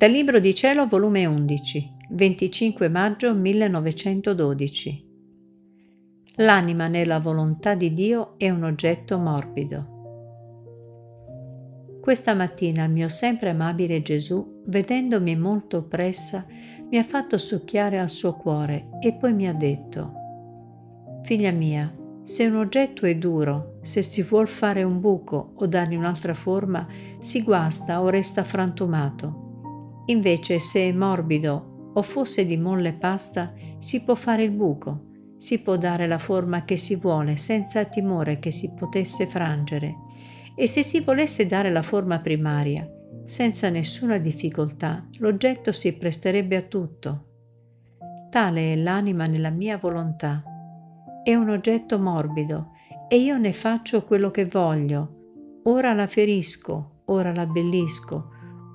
Dal Libro di Cielo, volume 11, 25 maggio 1912. L'anima nella volontà di Dio è un oggetto morbido. Questa mattina il mio sempre amabile Gesù, vedendomi molto oppressa, mi ha fatto succhiare al suo cuore e poi mi ha detto, Figlia mia, se un oggetto è duro, se si vuol fare un buco o dargli un'altra forma, si guasta o resta frantumato. Invece se è morbido o fosse di molle pasta, si può fare il buco, si può dare la forma che si vuole senza timore che si potesse frangere. E se si volesse dare la forma primaria, senza nessuna difficoltà, l'oggetto si presterebbe a tutto. Tale è l'anima nella mia volontà è un oggetto morbido e io ne faccio quello che voglio. Ora la ferisco, ora la abbellisco,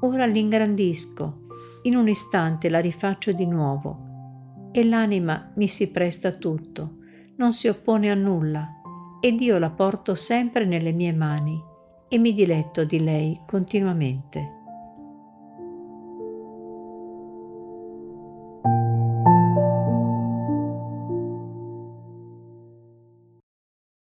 ora l'ingrandisco, in un istante la rifaccio di nuovo. E l'anima mi si presta a tutto, non si oppone a nulla, ed io la porto sempre nelle mie mani e mi diletto di lei continuamente.